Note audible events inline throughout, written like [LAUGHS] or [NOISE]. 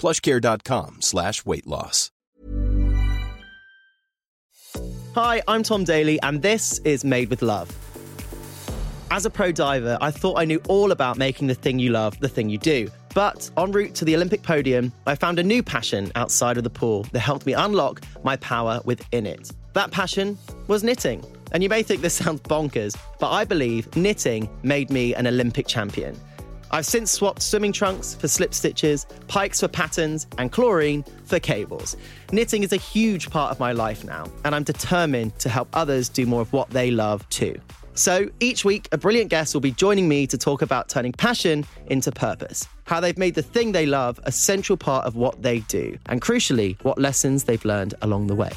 plushcare.com slash weight loss. Hi, I'm Tom Daley, and this is Made with Love. As a pro diver, I thought I knew all about making the thing you love the thing you do. But en route to the Olympic podium, I found a new passion outside of the pool that helped me unlock my power within it. That passion was knitting. And you may think this [LAUGHS] sounds bonkers, but I believe knitting made me an Olympic champion. I've since swapped swimming trunks for slip stitches, pikes for patterns, and chlorine for cables. Knitting is a huge part of my life now, and I'm determined to help others do more of what they love too. So each week, a brilliant guest will be joining me to talk about turning passion into purpose, how they've made the thing they love a central part of what they do, and crucially, what lessons they've learned along the way.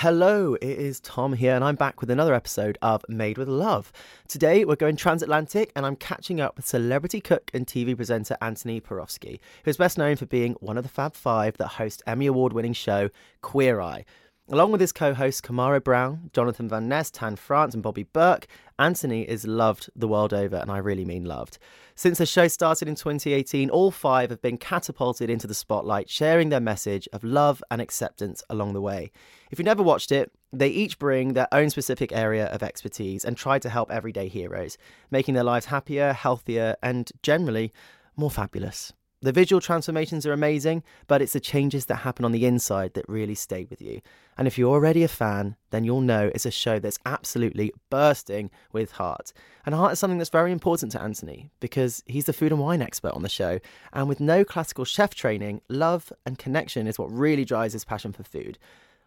Hello, it is Tom here, and I'm back with another episode of Made with Love. Today, we're going transatlantic, and I'm catching up with celebrity cook and TV presenter Antoni Porowski, who is best known for being one of the Fab Five that host Emmy Award winning show Queer Eye. Along with his co hosts Karamo Brown, Jonathan Van Ness, Tan France, and Bobby Berk, Anthony is loved the world over, and I really mean loved. Since the show started in 2018, all five have been catapulted into the spotlight, sharing their message of love and acceptance along the way. If you've never watched it, they each bring their own specific area of expertise and try to help everyday heroes, making their lives happier, healthier, and generally more fabulous. The visual transformations are amazing, but it's the changes that happen on the inside that really stay with you. And if you're already a fan, then you'll know it's a show that's absolutely bursting with heart. And heart is something that's very important to Antoni because he's the food and wine expert on the show. And with no classical chef training, love and connection is what really drives his passion for food.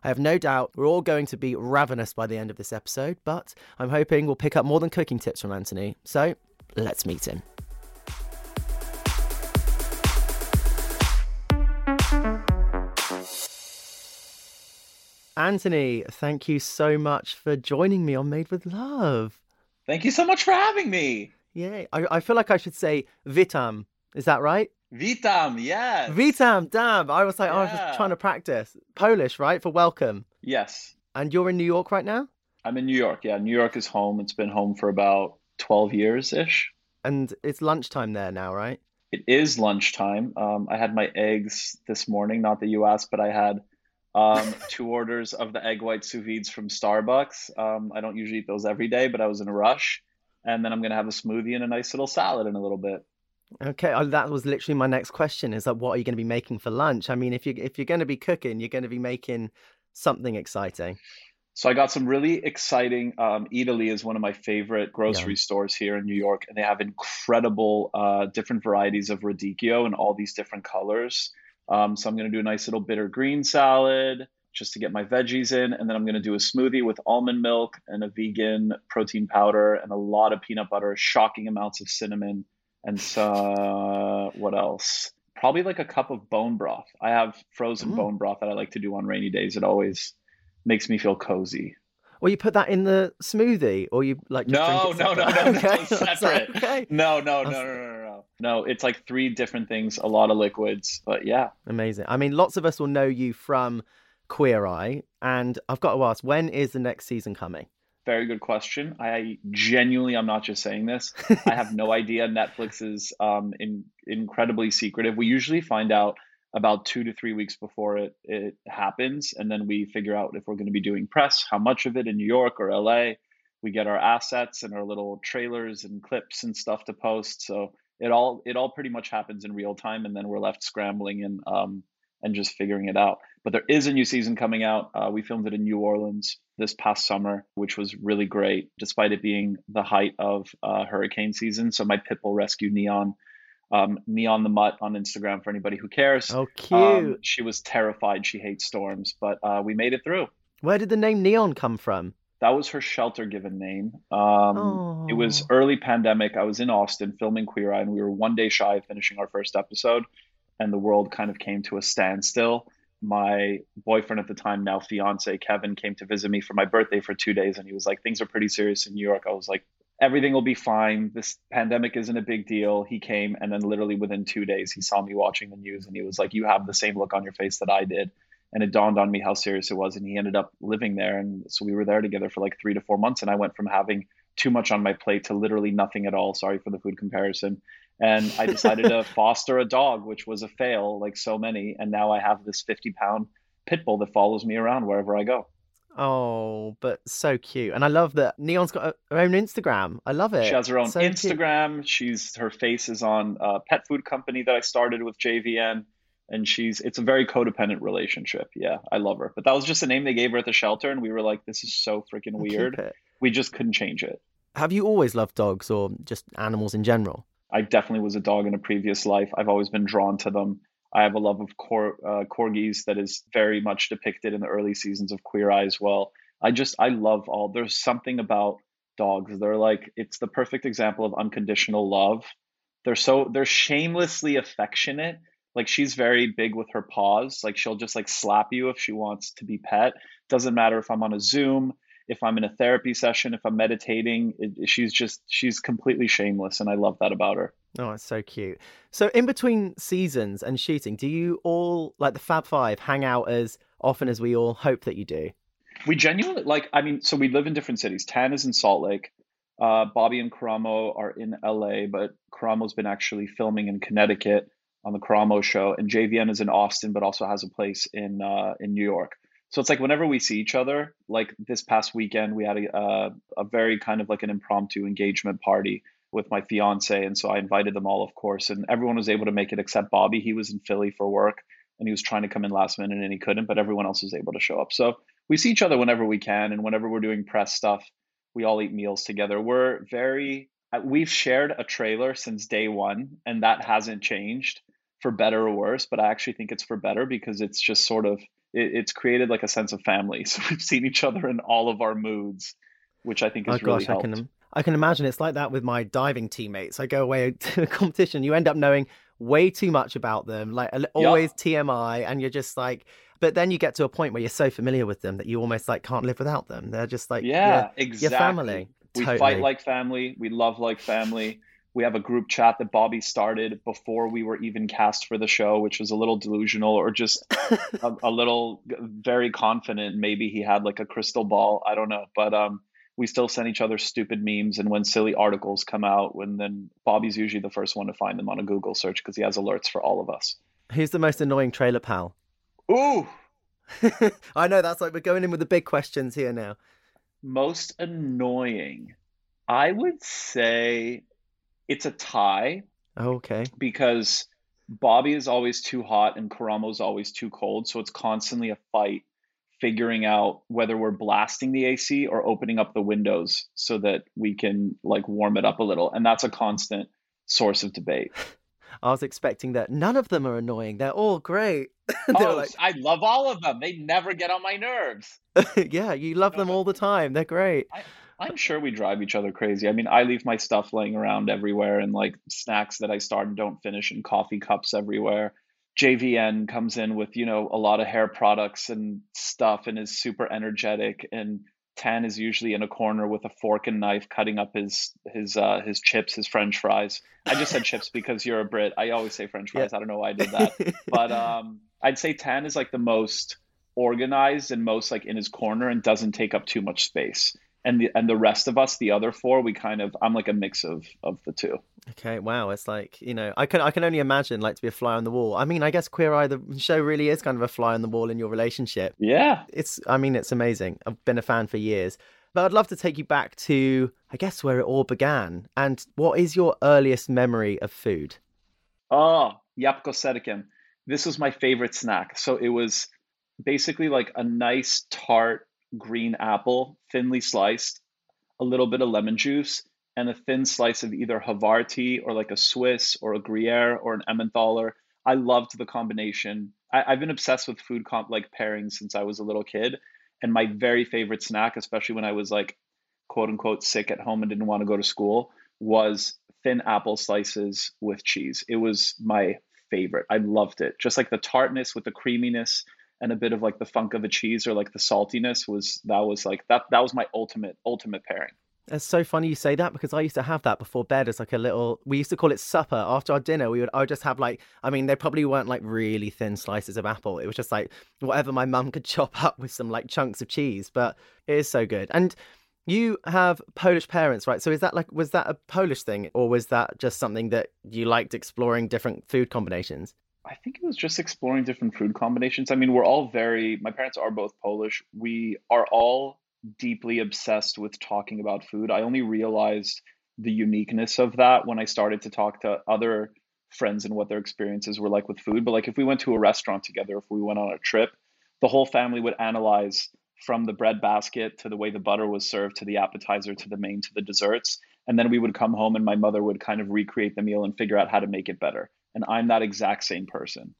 I have no doubt we're all going to be ravenous by the end of this episode, but I'm hoping we'll pick up more than cooking tips from Antoni. So let's meet him. Antoni, thank you so much for joining me on Made with Love. Thank you so much for having me. Yay. I, I feel like I should say Vitam. Is that right? Vitam, yes. Vitam, damn. I was like, oh, I was just trying to practice. Polish, right? For welcome. Yes. And you're in New York right now? I'm in New York. Yeah, New York is home. It's been home for about 12 years ish. And it's lunchtime there now, right? It is lunchtime. Um, I had my eggs this morning. Not that you asked, but I had um, [LAUGHS] two orders of the egg white sous vides from Starbucks. Um, I don't usually eat those every day, but I was in a rush. And then I'm going to have a smoothie and a nice little salad in a little bit. Okay, uh, that was literally my next question is like what are you going to be making for lunch? I mean, if you if you're going to be cooking, you're going to be making something exciting. So I got some really exciting. Um, Eataly is one of my favorite grocery stores here in New York, and they have incredible uh, different varieties of radicchio in all these different colors. Um, so I'm going to do a nice little bitter green salad just to get my veggies in, and then I'm going to do a smoothie with almond milk and a vegan protein powder and a lot of peanut butter, shocking amounts of cinnamon, and so what else? Probably like a cup of bone broth. I have frozen Mm. bone broth that I like to do on rainy days. It always makes me feel cozy. Or you put that in the smoothie, or you like just No, no, no, no, [LAUGHS] no, okay. Like, [LAUGHS] separate. okay, No, no, no, no, no, no, no. No, it's like three different things, a lot of liquids, but yeah. amazing. I mean, lots of us will know you from Queer Eye, and I've got to ask, when is the next season coming? Very good question. I genuinely, I'm not just saying this. [LAUGHS] I have no idea. Netflix is um, in, incredibly secretive. We usually find out about two to three weeks before it, it happens, and then we figure out if we're going to be doing press, how much of it in New York or LA. We get our assets and our little trailers and clips and stuff to post. So it all it all pretty much happens in real time, and then we're left scrambling and um, and just figuring it out. But there is a new season coming out. Uh, we filmed it in New Orleans this past summer, which was really great, despite it being the height of uh, hurricane season. So my pit bull rescued Neon. Um, Neon the Mutt on Instagram for anybody who cares. Oh, cute. Um, she was terrified. She hates storms, but uh, we made it through. Where did the name Neon come from? That was her shelter given name. Um, it was early pandemic. I was in Austin filming Queer Eye, and we were one day shy of finishing our first episode, and the world kind of came to a standstill my boyfriend at the time, now fiance Kevin, came to visit me for my birthday for two days, and he was like, "Things are pretty serious in New York." I was like, "Everything will be fine. This pandemic isn't a big deal." He came, and then literally within two days, he saw me watching the news, and he was like, "You have the same look on your face that I did." And it dawned on me how serious it was, and he ended up living there, and so we were there together for like three to four months, and I went from having too much on my plate to literally nothing at all. Sorry for the food comparison and I decided to [LAUGHS] foster a dog, which was a fail, like so many. And now I have this 50 pound pit bull that follows me around wherever I go. Oh, but so cute. And I love that Neon's got her own Instagram. I love it. She has her own so Instagram. Cute. She's her face is on a pet food company that I started with JVN. And she's it's a very codependent relationship. Yeah, I love her. But that was just a name they gave her at the shelter, and we were like, this is so freaking weird. We just couldn't change it. Have you always loved dogs or just animals in general? I definitely was a dog in a previous life. I've always been drawn to them. I have a love of cor- uh, corgis that is very much depicted in the early seasons of Queer Eye as well. I just I love all. There's something about dogs. They're like it's the perfect example of unconditional love. They're so they're shamelessly affectionate. Like she's very big with her paws. Like she'll just like slap you if she wants to be pet. Doesn't matter if I'm on a Zoom if I'm in a therapy session, if I'm meditating, it, she's just she's completely shameless, and I love that about her. Oh, it's so cute. So, in between seasons and shooting, do you all like the Fab Five hang out as often as we all hope that you do? We genuinely like. I mean, so we live in different cities. Tan is in Salt Lake. Uh, Bobby and Karamo are in LA, but Karamo's been actually filming in Connecticut on the Karamo show, and JVN is in Austin, but also has a place in uh, in New York. So it's like whenever we see each other, like this past weekend, we had a, a, a very kind of like an impromptu engagement party with my fiance. And so I invited them all, of course, and everyone was able to make it except Bobby. He was in Philly for work and he was trying to come in last minute and he couldn't, but everyone else was able to show up. So we see each other whenever we can. And whenever we're doing press stuff, we all eat meals together. We're very, uh, we've shared a trailer since day one, and that hasn't changed for better or worse. But I actually think it's for better because it's just sort of, it, it's created like a sense of family. [LAUGHS] So we've seen each other in all of our moods, which I think is oh, really gosh, helped. I can, I can imagine it's like that with my diving teammates. I go away [LAUGHS] to a competition, you end up knowing way too much about them, like always yep. TMI, and you're just like, but then you get to a point where you're so familiar with them that you almost like can't live without them. They're just like yeah, exactly. Your family. We totally. fight like family. We love like family. We have a group chat that Bobby started before we were even cast for the show, which was a little delusional or just [LAUGHS] a, a, little very confident. Maybe he had like a crystal ball. I don't know. But um, we still send each other stupid memes. And when silly articles come out, when then Bobby's usually the first one to find them on a Google search because he has alerts for all of us. Who's the most annoying trailer pal? Ooh. [LAUGHS] I know that's like we're going in with the big questions here now. Most annoying. I would say it's a tie. Oh, okay. Because Bobby is always too hot and Karamo is always too cold, so it's constantly a fight figuring out whether we're blasting the AC or opening up the windows so that we can like warm it up a little, and that's a constant source of debate. [LAUGHS] I was expecting that none of them are annoying. They're all great. [LAUGHS] oh, like... I love all of them. They never get on my nerves. [LAUGHS] yeah, you love them all the time. They're great. I, I'm sure we drive each other crazy. I mean, I leave my stuff laying around everywhere and like snacks that I start and don't finish and coffee cups everywhere. JVN comes in with, you know, a lot of hair products and stuff and is super energetic and Tan is usually in a corner with a fork and knife cutting up his his uh, his chips, his French fries. I just said chips because you're a Brit. I always say French fries. Yeah. I don't know why I did that, but um, I'd say Tan is like the most organized and most like in his corner and doesn't take up too much space and the and the rest of us, the other four, we kind of I'm like a mix of of the two. Okay, wow, it's like you know I can I can only imagine like to be a fly on the wall. I mean, I guess Queer Eye the show really is kind of a fly on the wall in your relationship. Yeah, it's I mean it's amazing. I've been a fan for years, but I'd love to take you back to I guess where it all began. And what is your earliest memory of food? Oh, yapko serikem. this was my favorite snack. So it was basically like a nice tart green apple, thinly sliced, a little bit of lemon juice, and a thin slice of either Havarti or like a Swiss or a Gruyere or an Emmentaler. I loved the combination. I, have been obsessed with food comp like pairings since I was a little kid. And my very favorite snack, especially when I was like quote unquote sick at home and didn't want to go to school, was thin apple slices with cheese. It was my favorite. I loved it. Just like the tartness with the creaminess and a bit of like the funk of a cheese or like the saltiness was that was like that that was my ultimate ultimate pairing. It's so funny you say that because I used to have that before bed as like a little. We used to call it supper after our dinner. We would I would just have like I mean they probably weren't like really thin slices of apple. It was just like whatever my mum could [LAUGHS] chop up with some like chunks of cheese. But it is so good. And you have Polish parents, right? So is that like was that a Polish thing or was that just something that you liked exploring different food combinations? I think it was just exploring different food combinations. I mean, we're all very my parents are both Polish. We are all deeply obsessed with talking about food. I only realized the uniqueness of that when I started to talk to other friends and what their experiences were like with food. But like if we went to a restaurant together, if we went on a trip, the whole family would analyze from the bread basket to the way the butter was served to the appetizer to the main to the desserts. And then we would come home and my mother would kind of recreate the meal and figure out how to make it better. And I'm that exact same person.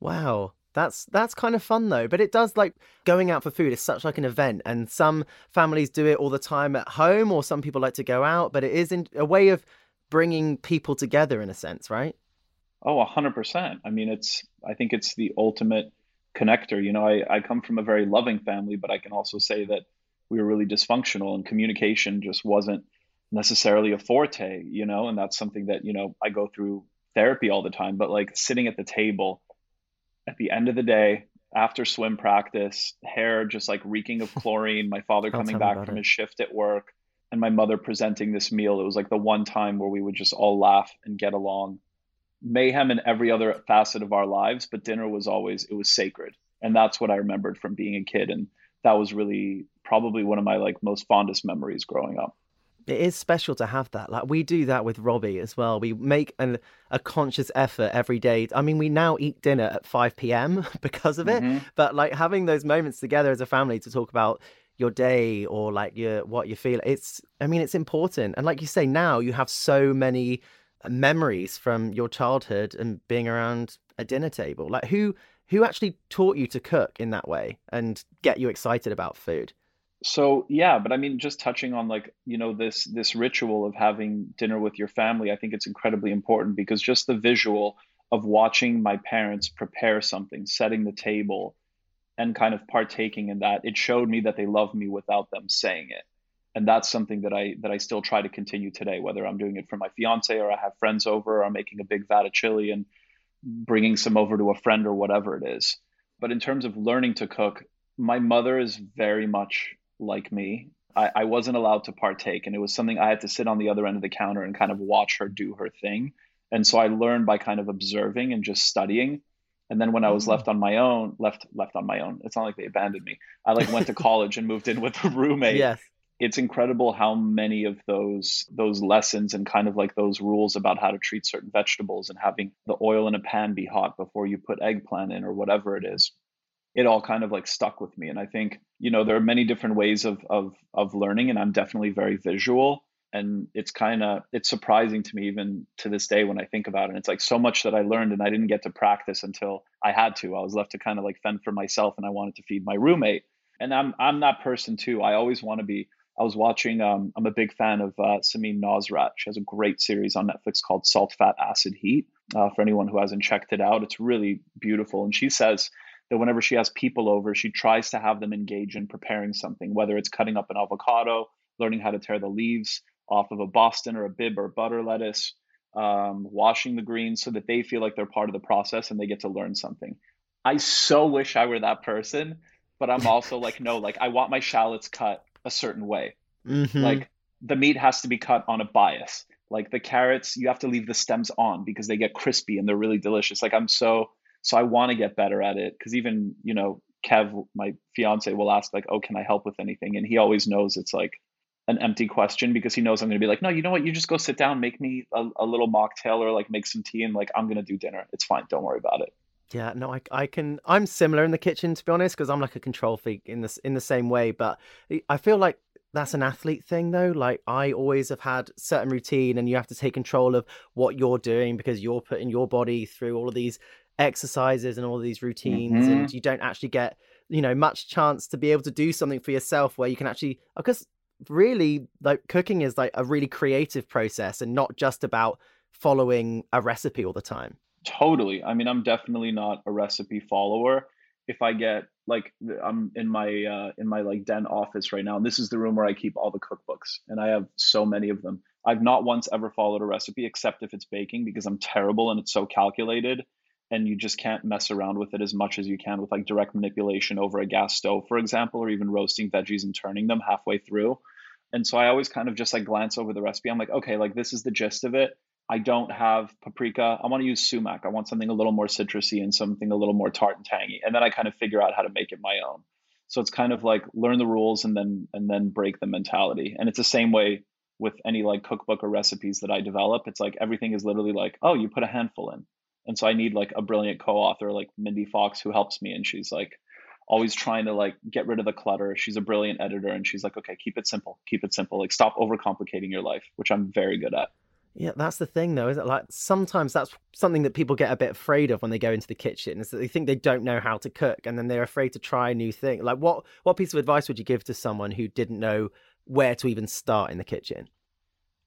Wow. That's that's kind of fun though, but it does like going out for food is such like an event, and some families do it all the time at home, or some people like to go out. But it is in, a way of bringing people together in a sense, right? Oh, hundred percent. I mean, it's I think it's the ultimate connector. You know, I, I come from a very loving family, but I can also say that we were really dysfunctional and communication just wasn't necessarily a forte, you know, and that's something that, you know, I go through therapy all the time, but like sitting at the table at the end of the day, after swim practice, hair just like reeking of [LAUGHS] chlorine, my father coming back from it. his shift at work, and my mother presenting this meal. It was like the one time where we would just all laugh and get along mayhem in every other facet of our lives, but dinner was always it was sacred. And that's what I remembered from being a kid and that was really probably one of my like most fondest memories growing up. It is special to have that. Like we do that with Robbie as well. We make an, a conscious effort every day. I mean, we now eat dinner at 5 p.m. [LAUGHS] because of it, mm-hmm. but like having those moments together as a family to talk about your day or like your what you feel it's i mean it's important and like you say now you have so many memories from your childhood and being around a dinner table? Like who who actually taught you to cook in that way and get you excited about food? So yeah, but I mean just touching on like, you know, this this ritual of having dinner with your family, I think it's incredibly important because just the visual of watching my parents prepare something, setting the table and kind of partaking in that, it showed me that they love me without them saying it and that's something that I that I still try to continue today. Whether I'm doing it for my fiance or I have friends over, or I'm making a big vat of chili and bringing some over to a friend or whatever it is. But in terms of learning to cook, my mother is very much like me. I, I wasn't allowed to partake, and it was something I had to sit on the other end of the counter and kind of watch her do her thing. And so I learned by kind of observing and just studying. And then when I was mm. left on my own, left left on my own, it's not like they abandoned me. I like went to college and moved in with a roommate. Yes it's incredible how many of those those lessons and kind of like those rules about how to treat certain vegetables and having the oil in a pan be hot before you put eggplant in or whatever it is it all kind of like stuck with me and i think you know there are many different ways of of of learning and i'm definitely very visual and it's kind of it's surprising to me even to this day when i think about it and it's like so much that i learned and i didn't get to practice until i had to i was left to kind of like fend for myself and i wanted to feed my roommate and i'm i'm that person too i always want to be I was watching. Um, I'm a big fan of uh, Samin Nosrat. She has a great series on Netflix called Salt, Fat, Acid, Heat. Uh, for anyone who hasn't checked it out, it's really beautiful. And she says that whenever she has people over, she tries to have them engage in preparing something, whether it's cutting up an avocado, learning how to tear the leaves off of a Boston or a Bibb or butter lettuce, um, washing the greens so that they feel like they're part of the process and they get to learn something. I so wish I were that person, but I'm also like, no, like I want my shallots cut a certain way. Mm-hmm. Like the meat has to be cut on a bias. Like the carrots, you have to leave the stems on because they get crispy and they're really delicious. Like I'm so so I want to get better at it because even you know Kev, my fiance, will ask like, "Oh, can I help with anything?" And he always knows it's like an empty question because he knows I'm going to be like, "No, you know what? You just go sit down, make me a, a little mocktail or like make some tea, and like I'm going to do dinner. It's fine. Don't worry about it." Yeah, no, I, I can. I'm similar in the kitchen, to be honest, because I'm like a control freak in this in the same way. But I feel like that's an athlete thing, though. Like I always have had certain routine, and you have to take control of what you're doing because you're putting your body through all of these exercises and all of these routines, mm-hmm. and you don't actually get you know much chance to be able to do something for yourself where you can actually because really like cooking is like a really creative process and not just about following a recipe all the time. Totally. I mean, I'm definitely not a recipe follower. If I get like I'm in my uh, in my like den office right now, and this is the room where I keep all the cookbooks, and I have so many of them. I've not once ever followed a recipe except if it's baking because I'm terrible and it's so calculated, and you just can't mess around with it as much as you can with like direct manipulation over a gas stove, for example, or even roasting veggies and turning them halfway through. And so I always kind of just like glance over the recipe. I'm like, okay, like this is the gist of it I don't have paprika. I want to use sumac. I want something a little more citrusy and something a little more tart and tangy. And then I kind of figure out how to make it my own. So it's kind of like learn the rules and then and then break the mentality. And it's the same way with any like cookbook or recipes that I develop. It's like everything is literally like, oh, you put a handful in. And so I need like a brilliant co-author like Mindy Fox who helps me and she's like always trying to like get rid of the clutter. She's a brilliant editor and she's like, okay, keep it simple, keep it simple. Like stop overcomplicating your life, which I'm very good at. Yeah, that's the thing though, is it? Like sometimes that's something that people get a bit afraid of when they go into the kitchen is that they think they don't know how to cook and then they're afraid to try a new thing. Like what what piece of advice would you give to someone who didn't know where to even start in the kitchen?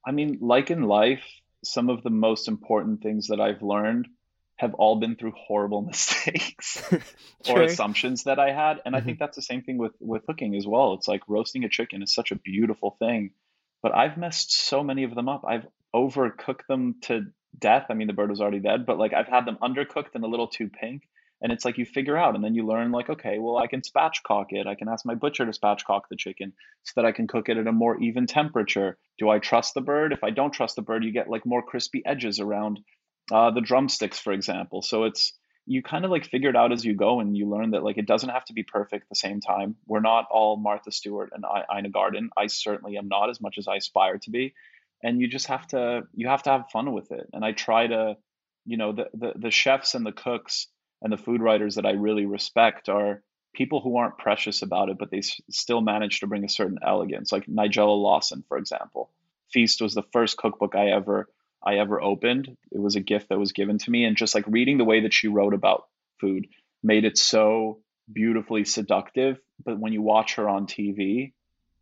I mean, like in life, some of the most important things that I've learned have all been through horrible [LAUGHS] mistakes [LAUGHS] or assumptions that I had. And mm-hmm. I think that's the same thing with with cooking as well. It's like roasting a chicken is such a beautiful thing, but I've messed so many of them up. I've overcooked them to death. I mean, the bird was already dead, but like I've had them undercooked and a little too pink. And it's like you figure out, and then you learn, like, okay, well, I can spatchcock it. I can ask my butcher to spatchcock the chicken so that I can cook it at a more even temperature. Do I truss the bird? If I don't truss the bird, you get like more crispy edges around uh, the drumsticks, for example. So it's you kind of like figure it out as you go, and you learn that like it doesn't have to be perfect at the same time. We're not all Martha Stewart and Ina Garten. I certainly am not as much as I aspire to be and you just have to you have to have fun with it and i try to you know the, the the, chefs and the cooks and the food writers that i really respect are people who aren't precious about it but they s- still manage to bring a certain elegance like nigella lawson for example feast was the first cookbook i ever i ever opened it was a gift that was given to me and just like reading the way that she wrote about food made it so beautifully seductive but when you watch her on tv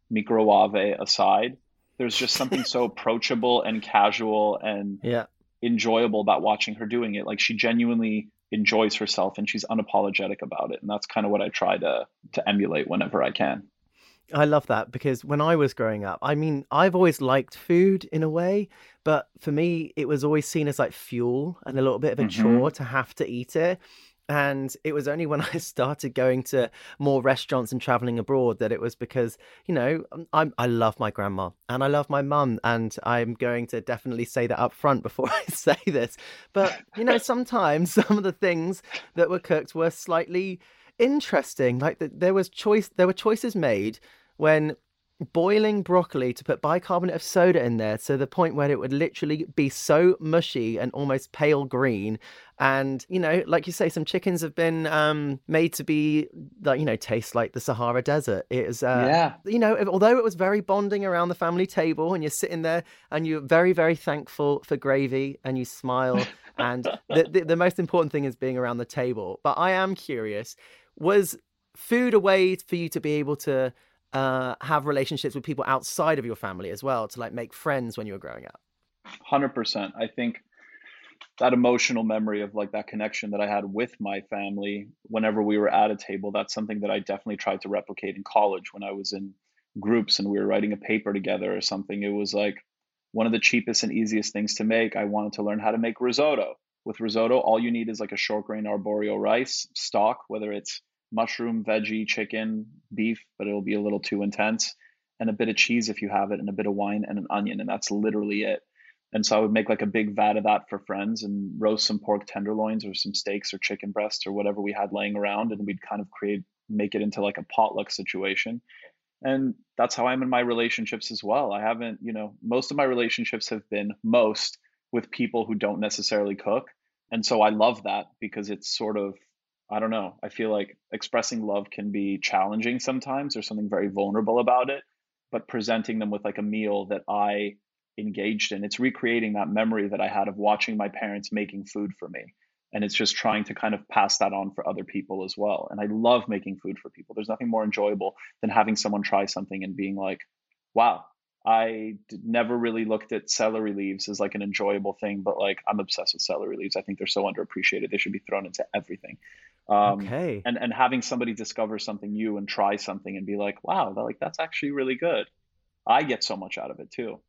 microwave aside there's just something so [LAUGHS] approachable and casual and yeah. enjoyable about watching her doing it. Like she genuinely enjoys herself and she's unapologetic about it. And that's kind of what I try to to emulate whenever I can. I love that because when I was growing up, I mean, I've always liked food in a way, but for me, it was always seen as like fuel and a little bit of a mm-hmm. chore to have to eat it. And it was only when [LAUGHS] I started going to more restaurants and traveling abroad that it was because, you know, um, i I love my grandma and I love my mum. And I'm going to definitely say that up front before [LAUGHS] I say this. But, you know, [LAUGHS] sometimes some of the things that were cooked were slightly interesting. Like the, there was choice, there were choices made when boiling broccoli to put bicarbonate of soda in there to the point where it would literally be so mushy and almost pale green. And you know like you say some chickens have been um, made to be like you know taste like the sahara desert. It is uh, yeah. you know although it was very bonding around the family table and you're sitting there and you're very very thankful for gravy and you smile [LAUGHS] and the, the, the most important thing is being around the table. But i am curious was food a way for you to be able to uh, have relationships with people outside of your family as well to like make friends when you were growing up? 100% i think that emotional memory of like that connection that i had with my family whenever we were at a table that's something that i definitely tried to replicate in college when i was in groups and we were writing a paper together or something. It was like one of the cheapest and easiest things to make. I wanted to learn how to make risotto. With risotto all you need is like a short grain arborio rice stock whether it's mushroom, veggie, chicken, beef, but it'll be a little too intense, and a bit of cheese if you have it, and a bit of wine and an onion, and that's literally it. And so I would make like a big vat of that for friends and roast some pork tenderloins or some steaks or chicken breasts or whatever we had laying around, and we'd kind of create make it into like a potluck situation. And that's how I'm in my relationships as well. I haven't, you know, most of my relationships have been most with people who don't necessarily cook And so I love that because it's sort of, I don't know, I feel like expressing love can be challenging sometimes. There's something very vulnerable about it, but presenting them with like a meal that I engaged in, it's recreating that memory that I had of watching my parents making food for me. And it's just trying to kind of pass that on for other people as well. And I love making food for people. There's nothing more enjoyable than having someone try something and being like, wow, I never really looked at celery leaves as like an enjoyable thing, but like I'm obsessed with celery leaves. I think they're so underappreciated. They should be thrown into everything. Um, okay. And and having somebody discover something new and try something and be like, wow, like that's actually really good. I get so much out of it too.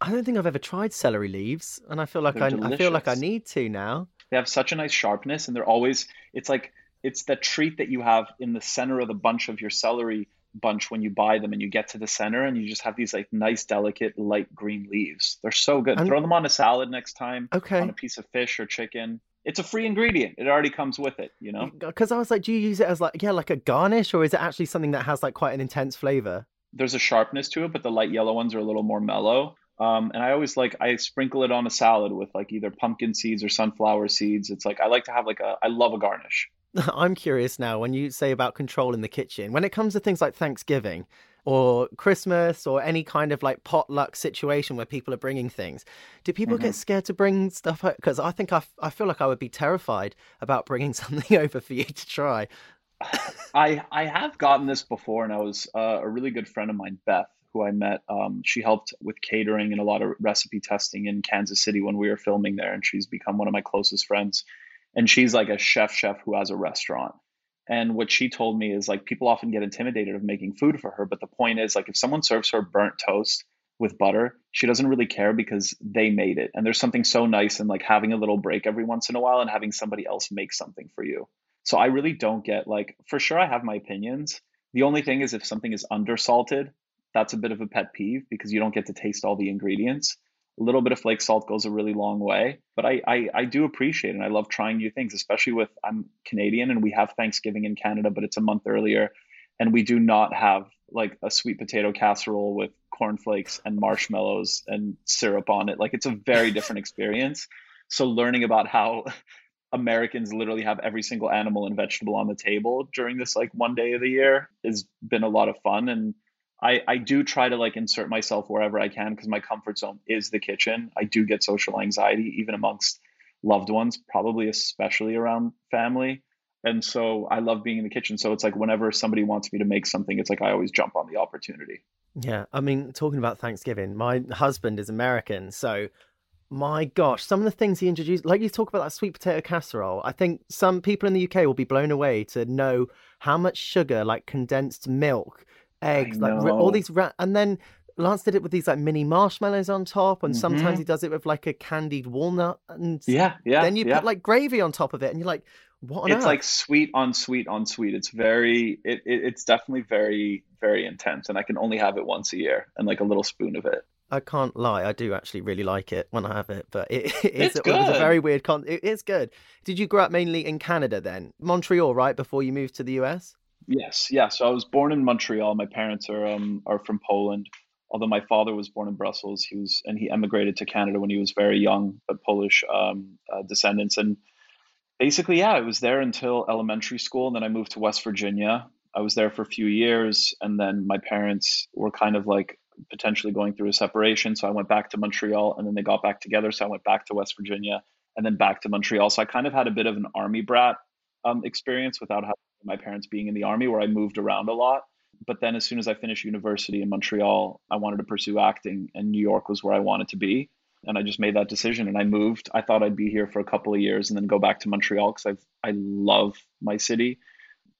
I don't think I've ever tried celery leaves, and I feel like I, I feel like I need to now. They have such a nice sharpness, and they're always. It's like it's the treat that you have in the center of the bunch of your celery bunch when you buy them and you get to the center and you just have these like nice delicate light green leaves they're so good I'm... throw them on a salad next time okay on a piece of fish or chicken it's a free ingredient it already comes with it you know because i was like do you use it as like yeah like a garnish or is it actually something that has like quite an intense flavor there's a sharpness to it but the light yellow ones are a little more mellow um, and I always like I sprinkle it on a salad with like either pumpkin seeds or sunflower seeds. It's like I like to have like a I love a garnish. [LAUGHS] I'm curious now when you say about control in the kitchen, when it comes to things like Thanksgiving or Christmas or any kind of like potluck situation where people are bringing things, do people mm-hmm. get scared to bring stuff? Because I think I, I feel like I would be terrified about bringing [LAUGHS] something over for you to try. I I have gotten this before, and I was uh, a really good friend of mine, Beth, who I met. Um, she helped with catering and a lot of recipe testing in Kansas City when we were filming there, and she's become one of my closest friends and she's like a chef chef who has a restaurant and what she told me is like people often get intimidated of making food for her but the point is like if someone serves her burnt toast with butter she doesn't really care because they made it. And there's something so nice in like having a little break every once in a while and having somebody else make something for you. So i really don't get like for sure i have my opinions. The only thing is if something is undersalted that's a bit of a pet peeve because you don't get to taste all the ingredients a little bit of flake salt goes a really long way. But I, I, I do appreciate it and I love trying new things, especially with I'm Canadian and we have Thanksgiving in Canada, but it's a month earlier. And we do not have like a sweet potato casserole with cornflakes and marshmallows and syrup on it. Like it's a very different [LAUGHS] experience. So learning about how [LAUGHS] Americans literally have every single animal and vegetable on the table during this like one day of the year has been a lot of fun and I, I do try to like insert myself wherever I can because my comfort zone is the kitchen. I do get social anxiety even amongst loved ones, probably especially around family. And so I love being in the kitchen. So it's like whenever somebody wants me to make something, it's like I always jump on the opportunity. Yeah. I mean, talking about Thanksgiving, my husband is American. So my gosh, some of the things he introduced, like you talk about that sweet potato casserole, I think some people in the UK will be blown away to know how much sugar, like condensed milk, eggs, like all these, ra- and then Lance did it with these like mini marshmallows on top, and mm-hmm. sometimes he does it with like a candied walnut, and yeah, yeah. Then you yeah. put like gravy on top of it, and you're like, what? it's earth? like sweet on sweet on sweet. It's very, it, it, it's definitely very, very intense, and I can only have it once a year, and like a little spoon of it. I can't lie, I do actually really like it when I have it, but it, [LAUGHS] it, is, it was a very weird con. It is good. Did you grow up mainly in Canada then, Montreal, right before you moved to the US? Yes, yeah. So I was born in Montreal. My parents are um, are from Poland. Although my father was born in Brussels, he was and he emigrated to Canada when he was very young, but Polish um, uh, descendants. And basically, yeah, I was there until elementary school, and then I moved to West Virginia. I was there for a few years, and then my parents were kind of like potentially going through a separation. So I went back to Montreal, and then they got back together. So I went back to West Virginia, and then back to Montreal. So I kind of had a bit of an army brat um, experience without having my parents being in the army where I moved around a lot. But then as soon as I finished university in Montreal, I wanted to pursue acting and New York was where I wanted to be. And I just made that decision and I moved. I thought I'd be here for a couple of years and then go back to Montreal because I've I love my city.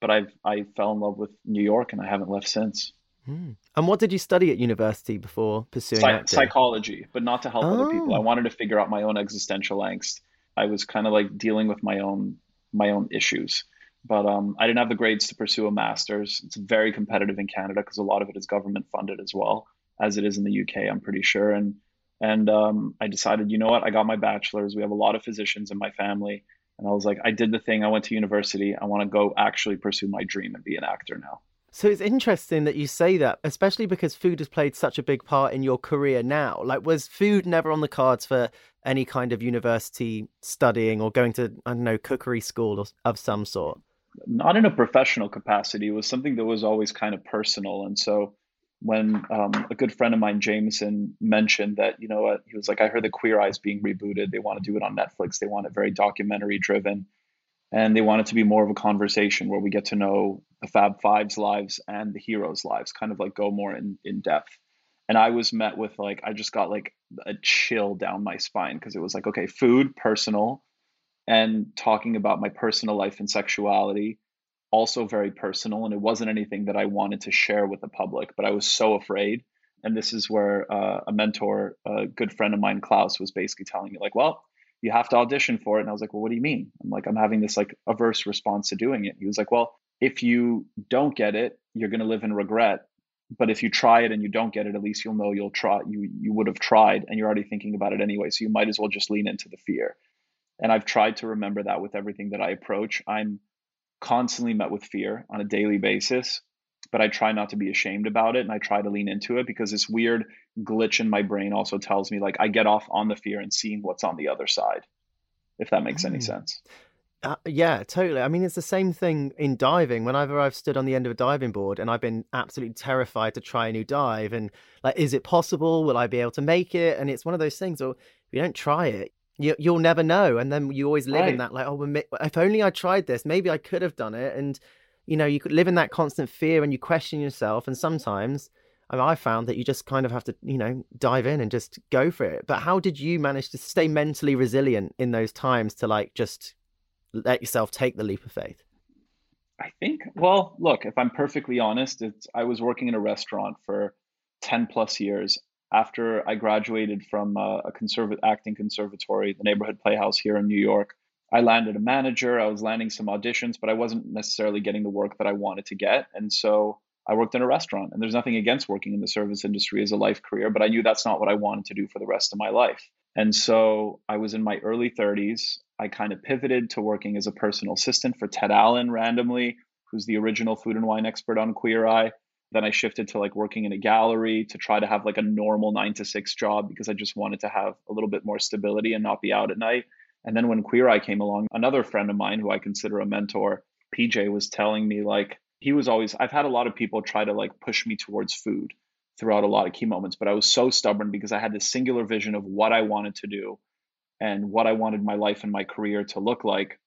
But I've I fell in love with New York and I haven't left since. Hmm. And what did you study at university before pursuing Psych- psychology, but not to help oh. other people. I oh. wanted to figure out my own existential angst. I was kind of like dealing with my own my own issues but um, I didn't have the grades to pursue a master's. It's very competitive in Canada because a lot of it is government funded as well, as it is in the UK, I'm pretty sure. And and um, I decided, you know what, I got my bachelor's. We have a lot of physicians in my family, and I was like, I did the thing. I went to university. I want to go actually pursue my dream and be an actor now. So it's interesting that you say that, especially because food has played such a big part in your career now. Like, was food never on the cards for any kind of university studying or going to I don't know cookery school or, of some sort? Not in a professional capacity. It was something that was always kind of personal, and so when um, a good friend of mine, Jameson, mentioned that, you know what, he was like, I heard the Queer Eye's being rebooted. They want to do it on Netflix. They want it very documentary driven. And they want it to be more of a conversation where we get to know the Fab Five's lives and the heroes' lives, kind of like go more in, in depth. And I was met with like, I just got like a chill down my spine because it was like, okay, food, personal, and talking about my personal life and sexuality also very personal and it wasn't anything that I wanted to share with the public, but I was so afraid. And this is where uh, a mentor, a good friend of mine, Klaus, was basically telling me, like, well, you have to audition for it. And I was like, well, what do you mean? I'm like, I'm having this like averse response to doing it. He was like, well, if you don't get it, you're going to live in regret. But if you try it and you don't get it, at least you'll know you'll try. You you would have tried, and you're already thinking about it anyway. So you might as well just lean into the fear. And I've tried to remember that with everything that I approach. I'm constantly met with fear on a daily basis, but I try not to be ashamed about it and I try to lean into it because this weird glitch in my brain also tells me like I get off on the fear and seeing what's on the other side, if that makes mm. any sense. Uh, yeah, totally. I mean, it's the same thing in diving. Whenever I've stood on the end of a diving board and I've been absolutely terrified to try a new dive, and like, is it possible? Will I be able to make it? And it's one of those things. Or if you don't try it, you, you'll never know and then you always live right. in that like oh if only i tried this maybe i could have done it and you know you could live in that constant fear and you question yourself and sometimes I, mean, I found that you just kind of have to you know dive in and just go for it but how did you manage to stay mentally resilient in those times to like just let yourself take the leap of faith i think well look if i'm perfectly honest it's i was working in a restaurant for 10 plus years after I graduated from uh, a conserv- acting conservatory, the neighborhood playhouse here in New York. I landed a manager. I was landing some auditions, but I wasn't necessarily getting the work that I wanted to get. And so I worked in a restaurant. And there's nothing against working in the service industry as a life career, but I knew that's not what I wanted to do for the rest of my life. And so I was in my early 30s. I kind of pivoted to working as a personal assistant for Ted Allen randomly, who's the original food and wine expert on Queer Eye. Then I shifted to like working in a gallery to try to have like a normal nine to six job because I just wanted to have a little bit more stability and not be out at night. And then when Queer Eye came along, another friend of mine who I consider a mentor, PJ, was telling me like he was always, I've had a lot of people try to like push me towards food throughout a lot of key moments, but I was so stubborn because I had this singular vision of what I wanted to do and what I wanted my life and my career to look like.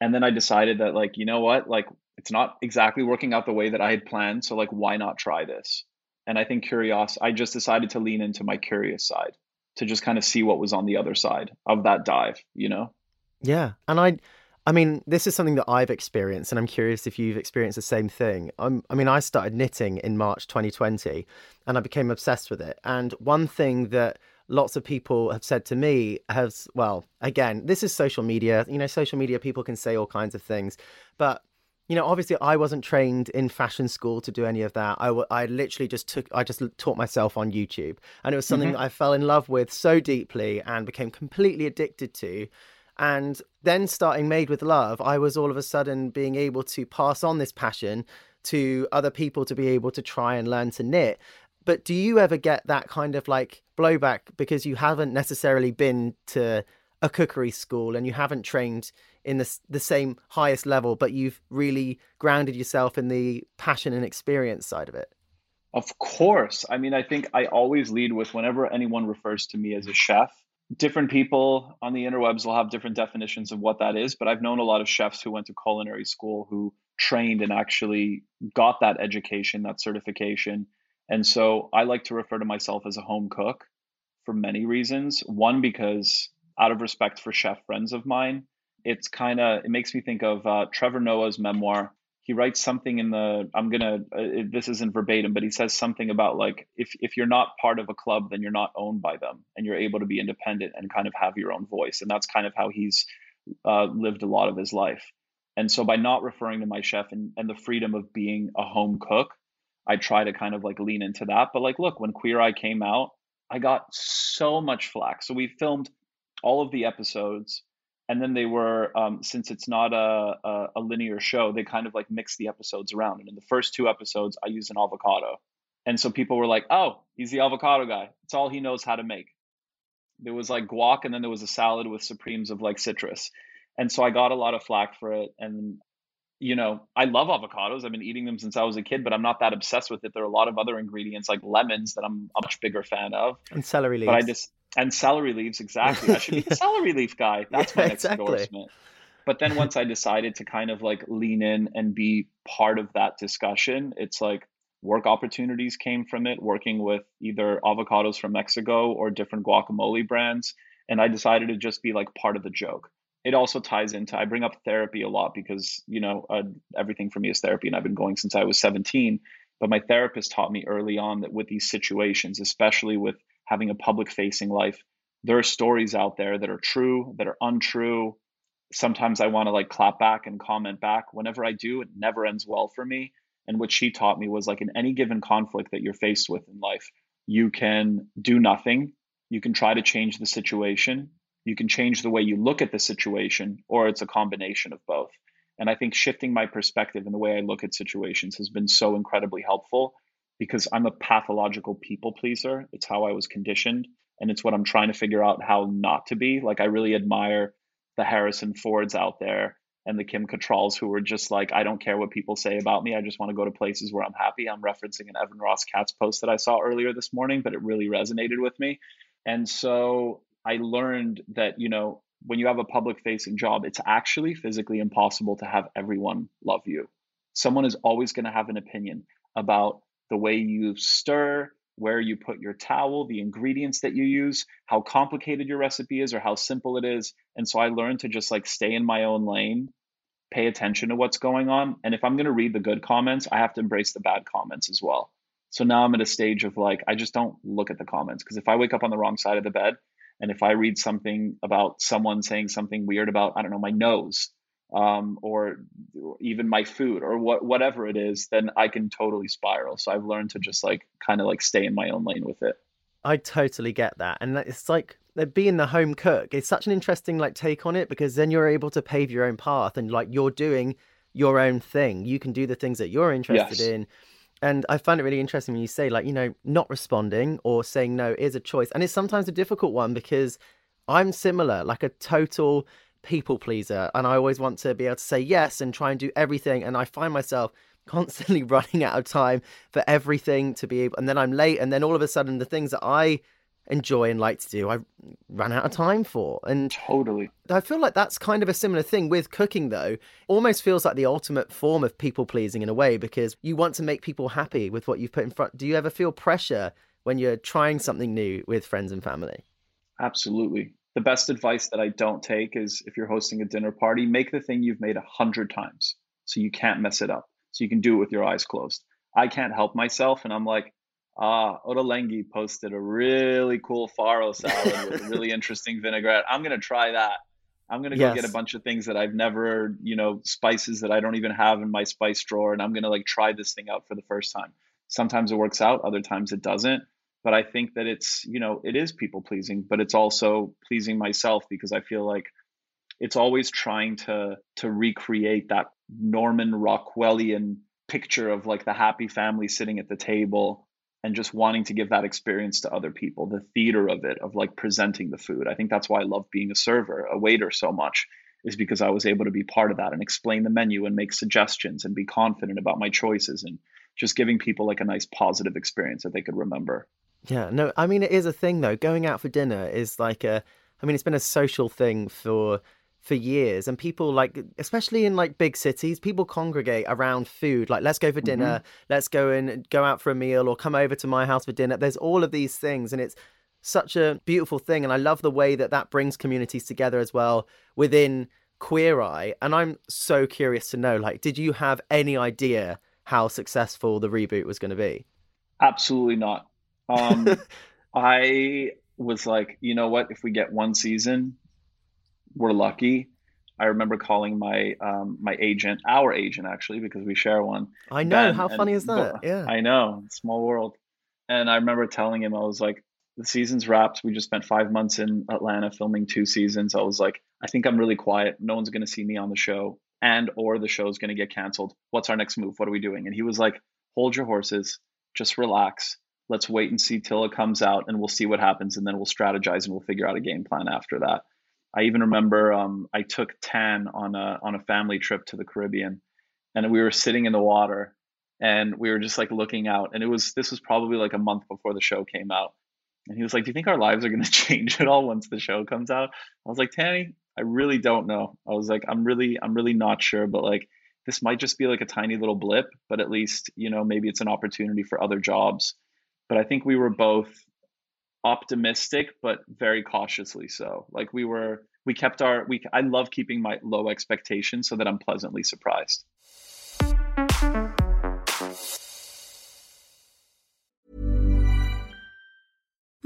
And then I decided that, like, you know what? Like, it's not exactly working out the way that I had planned. So like, why not try this? And I think curious, I just decided to lean into my curious side to just kind of see what was on the other side of that dive, you know? Yeah. And I, I mean, this is something that I've experienced, and I'm curious if you've experienced the same thing. I'm, I mean, I started knitting in March 2020 and I became obsessed with it. And one thing that lots of people have said to me has, well, again, this is social media. You know, social media, people can say all kinds of things. But you know, obviously I wasn't trained in fashion school to do any of that. I, w- I literally just took, I just taught myself on YouTube. And it was something mm-hmm. that I fell in love with so deeply and became completely addicted to. And then starting Made with Love, I was all of a sudden being able to pass on this passion to other people to be able to try and learn to knit. But do you ever get that kind of like blowback because you haven't necessarily been to a cookery school and you haven't trained in the, the same highest level, but you've really grounded yourself in the passion and experience side of it? Of course. I mean, I think I always lead with whenever anyone refers to me as a chef, different people on the interwebs will have different definitions of what that is. But I've known a lot of chefs who went to culinary school who trained and actually got that education, that certification. And so I like to refer to myself as a home cook for many reasons. One, because out of respect for chef friends of mine, it's kind of it makes me think of uh, Trevor Noah's memoir. He writes something in the I'm gonna uh, this isn't verbatim, but he says something about like if if you're not part of a club, then you're not owned by them, and you're able to be independent and kind of have your own voice. And that's kind of how he's uh, lived a lot of his life. And so by not referring to my chef and, and the freedom of being a home cook, I try to kind of like lean into that. But like, look, when Queer Eye came out, I got so much flack. So we filmed all of the episodes and then they were um, since it's not a, a, a, linear show they kind of like mix the episodes around and in the first two episodes i use an avocado and so people were like oh he's the avocado guy it's all he knows how to make There was like guac, and then there was a salad with supremes of like citrus. And so I got a lot of flack for it. And, you know, I love avocados. I've been eating them since I was a kid, but I'm not that obsessed with it. There are a lot of other ingredients like lemons that I'm a much bigger fan of. And celery leaves. But I just, and celery leaves, exactly. I should be the [LAUGHS] celery leaf guy. That's my next exactly. endorsement. But then once I decided to kind of like lean in and be part of that discussion, it's like, work opportunities came from it, working with either avocados from Mexico or different guacamole brands. And I decided to just be like part of the joke. It also ties into, I bring up therapy a lot because, you know, uh, everything for me is therapy and I've been going since I was 17. But my therapist taught me early on that with these situations, especially with having a public facing life, there are stories out there that are true, that are untrue. Sometimes I want to like clap back and comment back. Whenever I do, it never ends well for me and what she taught me was like in any given conflict that you're faced with in life, you can do nothing. You can try to change the situation. You can change the way you look at the situation, or it's a combination of both. And I think shifting my perspective and the way I look at situations has been so incredibly helpful because I'm a pathological people pleaser. It's how I was conditioned. And it's what I'm trying to figure out how not to be. Like, I really admire the Harrison Fords out there and the Kim Cattralls who were just like, I don't care what people say about me. I just want to go to places where I'm happy. I'm referencing an Evan Ross Katz post that I saw earlier this morning, but it really resonated with me. And so I learned that, you know, when you have a public facing job, it's actually physically impossible to have everyone love you. Someone is always going to have an opinion about the way you stir, where you put your towel, the ingredients that you use, how complicated your recipe is or how simple it is. And so I learned to just like stay in my own lane, pay attention to what's going on. And if I'm going to read the good comments, I have to embrace the bad comments as well. So now I'm at a stage of like, I just don't look at the comments because if I wake up on the wrong side of the bed and if I read something about someone saying something weird about, I don't know, my nose, um, or even my food or what whatever it is, then I can totally spiral. So I've learned to just like kind of like stay in my own lane with it. I totally get that, and it's like being the home cook. It's such an interesting like take on it because then you're able to pave your own path and like you're doing your own thing. You can do the things that you're interested yes. in. And I find it really interesting when you say, like, you know, not responding or saying no is a choice. And it's sometimes a difficult one because I'm similar, like a total people pleaser and I always want to be able to say yes and try and do everything and I find myself [LAUGHS] constantly running out of time for everything to be able and then I'm late and then all of a sudden the things that I enjoy and like to do I run out of time for and totally. I feel like that's kind of a similar thing with cooking though. Almost feels like the ultimate form of people pleasing in a way because you want to make people happy with what you've put in front. Do you ever feel pressure when you're trying something new with friends and family? Absolutely the best advice that I don't take is if you're hosting a dinner party, make the thing you've made a hundred times so you can't mess it up. So you can do it with your eyes closed. I can't help myself, and I'm like, ah, Ottolenghi posted a really cool farro salad with a really [LAUGHS] interesting vinaigrette. I'm gonna try that. I'm gonna go yes. get a bunch of things that I've never, you know, spices that I don't even have in my spice drawer, and I'm gonna like try this thing out for the first time. Sometimes it works out, other times it doesn't but I think that it's you know it is people pleasing, but it's also pleasing myself because I feel like it's always trying to to recreate that Norman Rockwellian picture of like the happy family sitting at the table and just wanting to give that experience to other people the theater of it of like presenting the food. I think that's why i love being a server a waiter so much is because i was able to be part of that and explain the menu and make suggestions and be confident about my choices and just giving people like a nice positive experience that they could remember yeah, no, I mean it is a thing though. Going out for dinner is like a I mean it's been a social thing for for years and people like especially in like big cities people congregate around food like let's go for dinner mm-hmm. let's go and go out for a meal or come over to my house for dinner there's all of these things and it's such a beautiful thing and i love the way that that brings communities together as well within queer eye and i'm so curious to know like did you have any idea how successful the reboot was going to be absolutely not um, [LAUGHS] I was like, you know what? If we get one season, we're lucky. I remember calling my um, my agent, our agent actually, because we share one. I know. Ben, how funny is that? Yeah. I know. Small world. And I remember telling him, I was like, the season's wrapped. We just spent five months in Atlanta filming two seasons. I was like, I think I'm really quiet. No one's going to see me on the show, and or the show's going to get canceled. What's our next move? What are we doing? And he was like, hold your horses, just relax let's wait and see till it comes out and we'll see what happens and then we'll strategize and we'll figure out a game plan after that. I even remember um, I took Tan on a on a family trip to the Caribbean, and we were sitting in the water, and we were just like looking out, and it was this was probably like a month before the show came out, and he was like, "Do you think our lives are going [LAUGHS] to change at all once the show comes out?" I was like, "Tanny, I really don't know." I was like, "I'm really I'm really not sure, but like." This might just be like a tiny little blip, but at least, you know, maybe it's an opportunity for other jobs. But I think we were both optimistic but very cautiously so. Like we were we kept our we i love keeping my low expectations so that i'm pleasantly surprised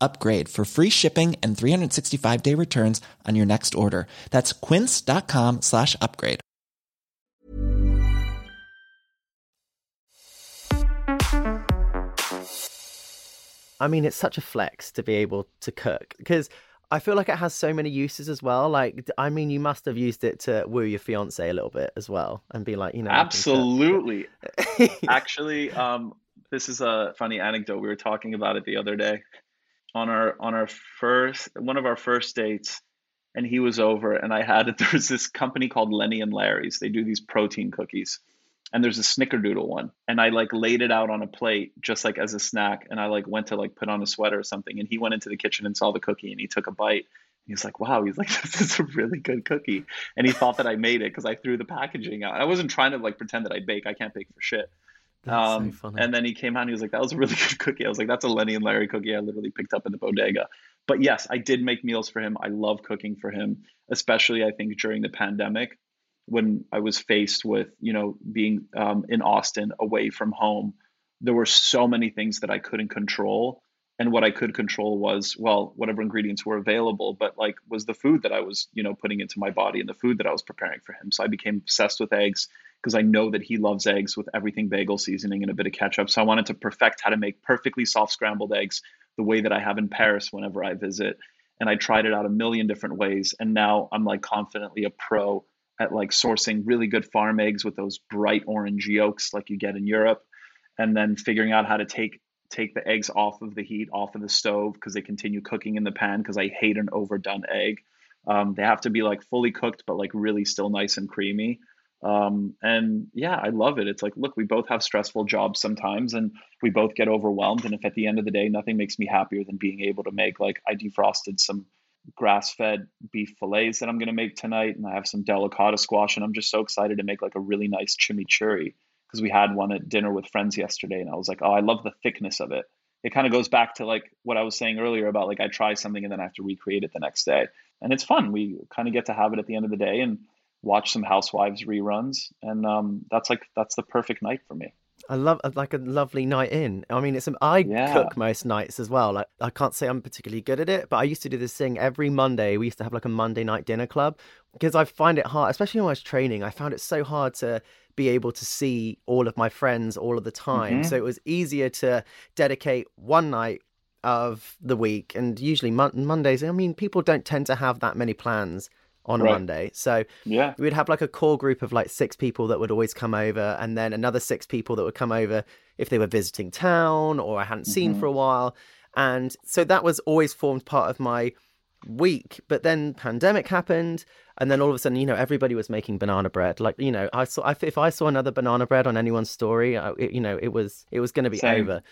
upgrade for free shipping and 365 day returns on your next order. That's quince.com slash upgrade. I mean, it's such a flex to be able to cook because I feel like it has so many uses as well. Like, I mean, you must have used it to woo your fiance a little bit as well, and be like, you know, absolutely. [LAUGHS] Actually, um, this is a funny anecdote. We were talking about it the other day on our on our first one of our first dates, and he was over, and I had [LAUGHS] it. There was this company called Lenny and Larry's. They do these protein cookies and there's a snickerdoodle one. And i like laid it out on a plate just like as a snack and i like went to like put on a sweater or something and he went into the kitchen and saw the cookie and he took a bite. He's like wow he's like [LAUGHS] this is a really good cookie. And he thought that i made it because i threw the packaging out. I wasn't trying to like pretend that i bake. I can't bake for shit um, so and then he came out and he was like that was a really [LAUGHS] good cookie. I was like that's a lenny and larry cookie i literally picked up in the bodega. But yes i did make meals for him. I love cooking for him especially i think during the pandemic when I was faced with, you know, being um, in Austin away from home, there were so many things that I couldn't control. And what I could control was, well, whatever ingredients were available, but like was the food that I was, you know, putting into my body and the food that I was preparing for him. So I became obsessed with eggs because I know that he loves eggs with everything bagel seasoning and a bit of ketchup. So I wanted to perfect how to make perfectly soft scrambled eggs the way that I have in Paris whenever I visit. And I tried it out a million different ways. And now I'm like confidently a pro at like sourcing really good farm eggs with those bright orange yolks like you get in Europe, and then figuring out how to take take the eggs off of the heat, off of the stove because they continue cooking in the pan because I hate an overdone egg. Um, they have to be like fully cooked, but like really still nice and creamy. Um, and yeah, I love it. It's like, look, we both have stressful jobs sometimes and we both get overwhelmed. And if at the end of the day, nothing makes me happier than being able to make like I defrosted some grass fed beef fillets that I'm going to make tonight. And I have some delicata squash. And I'm just so excited to make like a really nice chimichurri because we had one at dinner with friends yesterday. And I was like, oh, I love the thickness of it. It kind of goes back to like what I was saying earlier about like I try something and then I have to recreate it the next day. And it's fun. We kind of get to have it at the end of the day and watch some Housewives reruns. And um, that's like, that's the perfect night for me. I love uh, like a lovely night in. I mean, it's I yeah. cook most nights as well. Like I can't say I'm particularly good at it, but I used to do this thing every Monday. We used to have like a Monday night dinner club because I find it hard, especially when I was training. I found it so hard to be able to see all of my friends all of the time. Mm-hmm. So it was easier to dedicate one night of the week, and usually mon- Mondays. I mean, people don't tend to have that many plans on right. a Monday. So yeah, we'd have like a core group of like six people that would always come over, and then another six people that would come over if they were visiting town or I hadn't seen mm-hmm. for a while. And so that was always formed part of my week. But then pandemic happened, and then all of a sudden, you know, everybody was making banana bread. Like you know, I saw if I saw another banana bread on anyone's story, it, you know, it was it was going to be Same. over.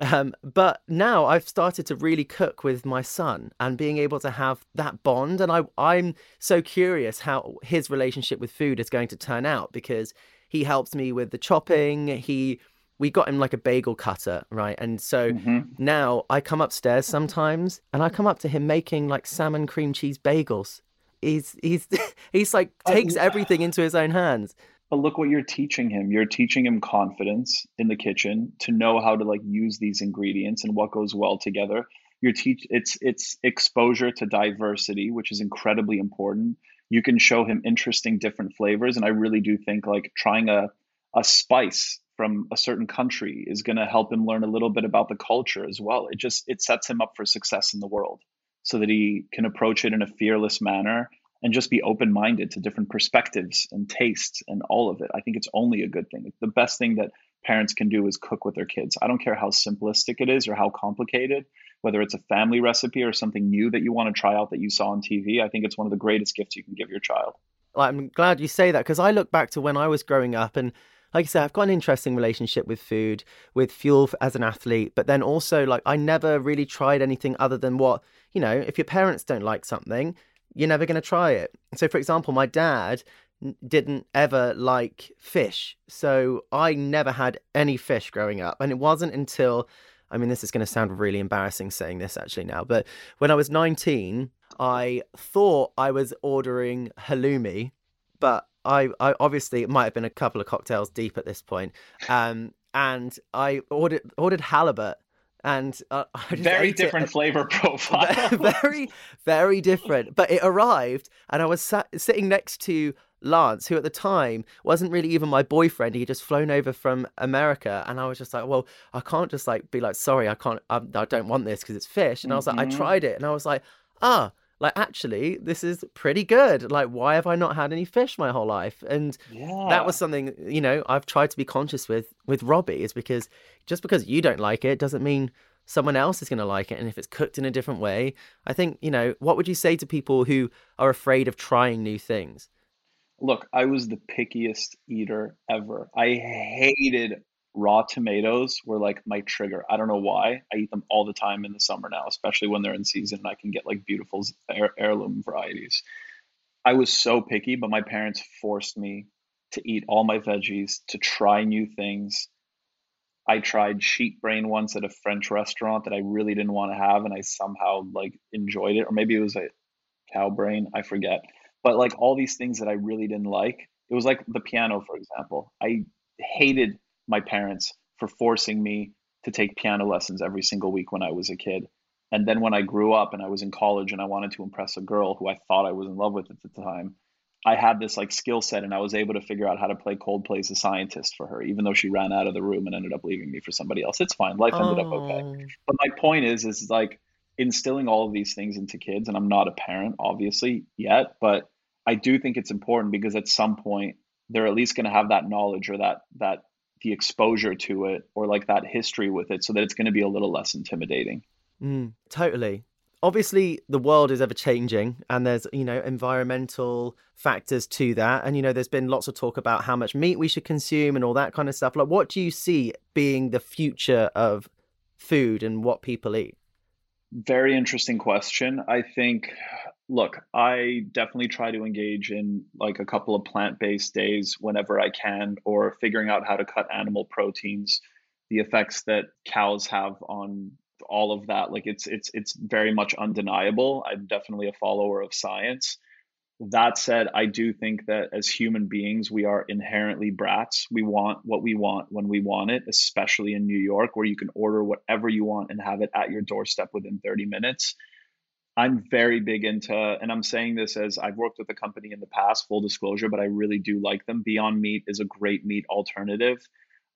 Um, but now I've started to really cook with my son and being able to have that bond. And I, I'm so curious how his relationship with food is going to turn out because he helps me with the chopping. He we got him like a bagel cutter, right? And so mm-hmm. now I come upstairs sometimes and I come up to him making like salmon cream cheese bagels. He's he's [LAUGHS] he's like takes everything into his own hands. But look what you're teaching him. You're teaching him confidence in the kitchen to know how to like use these ingredients and what goes well together. You're teach it's it's exposure to diversity, which is incredibly important. You can show him interesting different flavors. And I really do think like trying a a spice from a certain country is going to help him learn a little bit about the culture as well. It just it sets him up for success in the world so that he can approach it in a fearless manner and just be open minded to different perspectives and tastes and all of it. I think it's only a good thing. The best thing that parents can do is cook with their kids. I don't care how simplistic it is or how complicated, whether it's a family recipe or something new that you want to try out that you saw on TV. I think it's one of the greatest gifts you can give your child. I'm glad you say that because I look back to when I was growing up and like I said, I've got an interesting relationship with food, with fuel as an athlete, but then also like I never really tried anything other than what, you know, if your parents don't like something, you're never going to try it. So, for example, my dad didn't ever like fish. So I never had any fish growing up. And it wasn't until, I mean, this is going to sound really embarrassing saying this actually now, but when I was 19, I thought I was ordering halloumi, but I, I obviously it might have been a couple of cocktails deep at this point. Um, and I ordered ordered halibut and uh, [LAUGHS] very different it. [LAUGHS] flavor profile. very, very different. But it arrived, and I was sat, sitting next to Lance, who at the time wasn't really even my boyfriend. He just flown over from America, and I was just like, "Well, I can't just like be like, sorry, I can't, I, I don't want this because it's fish." And I was mm-hmm. like, I mm-hmm. tried it, and I was like, ah. Like actually, this is pretty good. Like, why have I not had any fish my whole life? And yeah. that was something you know I've tried to be conscious with with Robbie is because just because you don't like it doesn't mean someone else is going to like it. And if it's cooked in a different way, I think, you know, what would you say to people who are afraid of trying new things? Look, I was the pickiest eater ever. I hated raw tomatoes were like my trigger. I don't know why. I eat them all the time in the summer now, especially when they're in season and I can get like beautiful heir- heirloom varieties. I was so picky, but my parents forced me to eat all my veggies, to try new things, I tried sheep brain once at a French restaurant that I really didn't want to have, and I somehow like enjoyed it, or maybe it was a cow brain, I forget. But like all these things that I really didn't like, it was like the piano, for example. I hated my parents for forcing me to take piano lessons every single week when I was a kid. And then when I grew up and I was in college and I wanted to impress a girl who I thought I was in love with at the time, I had this like skill set and I was able to figure out how to play Coldplay as a scientist for her, even though she ran out of the room and ended up leaving me for somebody else. It's fine. Life ended oh. up okay. Oh. But my point is, is like instilling all of these things into kids, and I'm not a parent, obviously, yet, but I do think it's important because at some point they're at least going to have that knowledge or that that the exposure to it or like that history with it so that it's going to be a little less intimidating. Mm, totally. Obviously the world is ever changing and there's you know environmental factors to that. And you know there's been lots of talk about how much meat we should consume and all that kind of stuff. Like what do you see being the future of food and what people eat? Very interesting question. I think look i definitely try to engage in like a couple of plant-based days whenever i can or figuring out how to cut animal proteins the effects that cows have on all of that. Like it's it's it's very much undeniable. I'm definitely a follower of science. That said i do think that as human beings we are inherently brats. We want what we want when we want it especially in new york where you can order whatever you want and have it at your doorstep within 30 minutes i'm very big into and i'm saying this as i've worked with a company in the past full disclosure but i really do like them beyond meat is a great meat alternative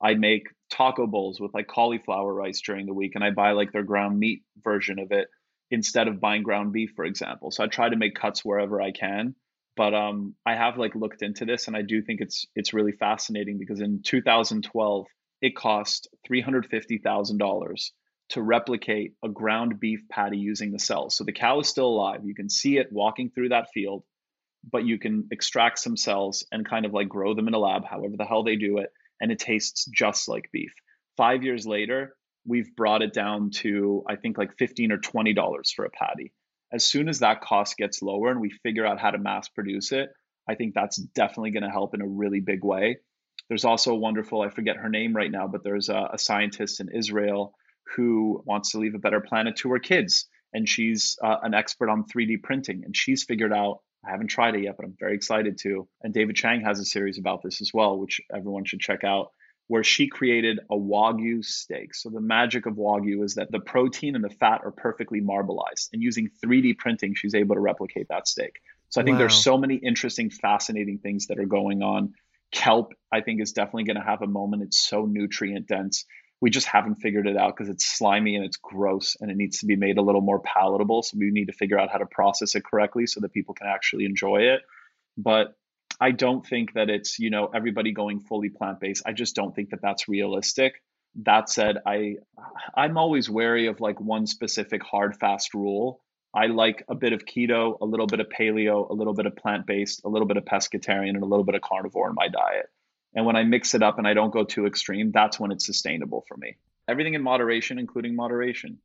I make taco bowls with like cauliflower rice during the week and I buy like their ground meat version of it instead of buying ground beef, for example. So I try to make cuts wherever I can. But um, I have like looked into this and I do think it's it's really fascinating because in 2012 it cost three hundred fifty thousand dollars to replicate a ground beef patty using the cells. So the cow is still alive. You can see it walking through that field, but you can extract some cells and kind of like grow them in a lab, however the hell they do it and it tastes just like beef. Five years later, we've brought it down to I think like 15 or 20 dollars for a patty. As soon as that cost gets lower and we figure out how to mass produce it, I think that's definitely going to help in a really big way. There's also a wonderful, I forget her name right now, but there's a, a scientist in Israel who wants to leave a better planet to her kids. And she's uh, an expert on 3D printing. And she's figured out, I haven't tried it yet, but I'm very excited to. And David Chang has a series about this as well, which everyone should check out, where she created a Wagyu steak. So the magic of Wagyu is that the protein and the fat are perfectly marbleized. And using 3D printing, she's able to replicate that steak. So I think wow. there's so many interesting, fascinating things that are going on. Kelp, I think, is definitely going to have a moment. It's so nutrient dense. We just haven't figured it out because it's slimy and it's gross and it needs to be made a little more palatable. So we need to figure out how to process it correctly so that people can actually enjoy it. But I don't think that it's, you know, everybody going fully plant-based. I just don't think that that's realistic. That said, I I'm always wary of like one specific hard fast rule I like a bit of keto, a little bit of paleo, a little bit of plant based, a little bit of pescatarian, and a little bit of carnivore in my diet. And when I mix it up and I don't go too extreme, that's when it's sustainable for me. Everything in moderation, including moderation.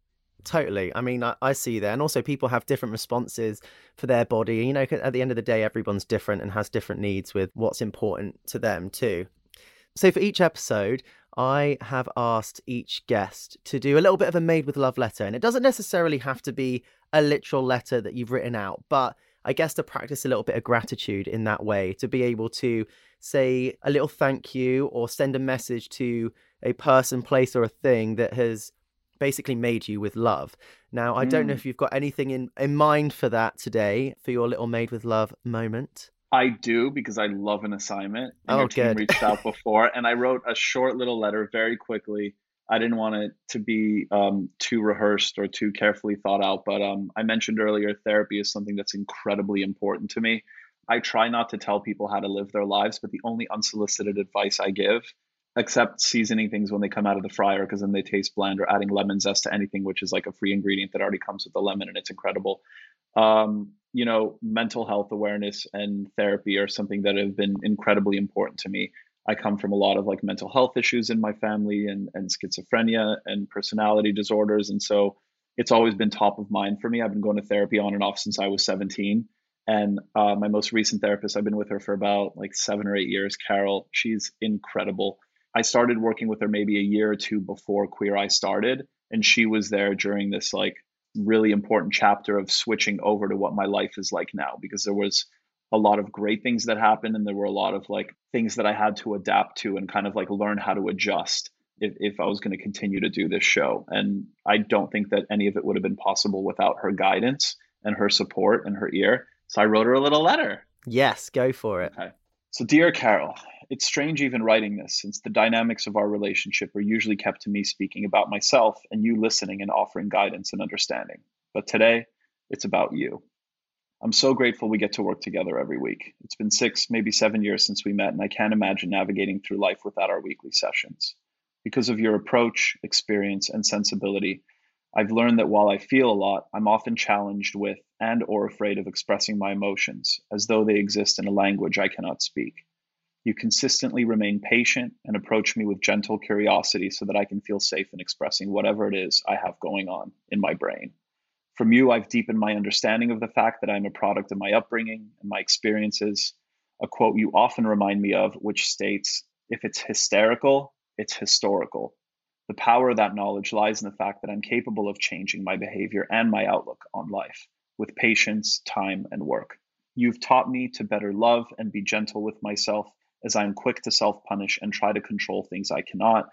Totally. I mean, I, I see that. And also, people have different responses for their body. You know, at the end of the day, everyone's different and has different needs with what's important to them, too. So, for each episode, I have asked each guest to do a little bit of a made with love letter. And it doesn't necessarily have to be a literal letter that you've written out, but I guess to practice a little bit of gratitude in that way, to be able to say a little thank you or send a message to a person, place, or a thing that has basically made you with love. Now, I mm. don't know mm. if you've got anything in, in mind for that today, for your little made with love moment. I do because I love an assignment. And oh, your team good. reached out before, and I wrote a short little letter very quickly I didn't want it to be um, too rehearsed or too carefully thought out. But um, I mentioned earlier, therapy is something that's incredibly important to me. I try not to tell people how to live their lives, but the only unsolicited advice I give, except seasoning things when they come out of the fryer because then they taste bland, or adding lemon zest to anything, which is like a free ingredient that already comes with the lemon and it's incredible. Um, you know, mental health awareness and therapy are something that have been incredibly important to me. I come from a lot of like mental health issues in my family and, and schizophrenia and personality disorders. And so it's always been top of mind for me. I've been going to therapy on and off since I was 17. And uh, my most recent therapist, I've been with her for about like seven or eight years, Carol. She's incredible. I started working with her maybe a year or two before Queer Eye started. And she was there during this like really important chapter of switching over to what my life is like now because there was a lot of great things that happened and there were a lot of like things that I had to adapt to and kind of like learn how to adjust if, if I was going to continue to do this show. And I don't think that any of it would have been possible without her guidance and her support and her ear. So I wrote her a little letter. Yes, go for it. Okay. So, dear Carol, it's strange even writing this since the dynamics of our relationship are usually kept to me speaking about myself and you listening and offering guidance and understanding. But today, it's about you. I'm so grateful we get to work together every week. It's been six, maybe seven years since we met, and I can't imagine navigating through life without our weekly sessions. Because of your approach, experience, and sensibility, I've learned that while I feel a lot, I'm often challenged with and or afraid of expressing my emotions as though they exist in a language I cannot speak. You consistently remain patient and approach me with gentle curiosity so that I can feel safe in expressing whatever it is I have going on in my brain. From you, I've deepened my understanding of the fact that I'm a product of my upbringing and my experiences. A quote you often remind me of, which states, If it's hysterical, it's historical. The power of that knowledge lies in the fact that I'm capable of changing my behavior and my outlook on life with patience, time, and work. You've taught me to better love and be gentle with myself as I am quick to self punish and try to control things I cannot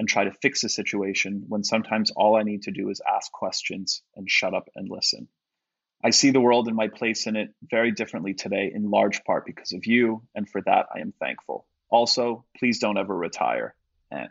and try to fix a situation when sometimes all I need to do is ask questions and shut up and listen. I see the world and my place in it very differently today, in large part because of you, and for that I am thankful. Also, please don't ever retire. And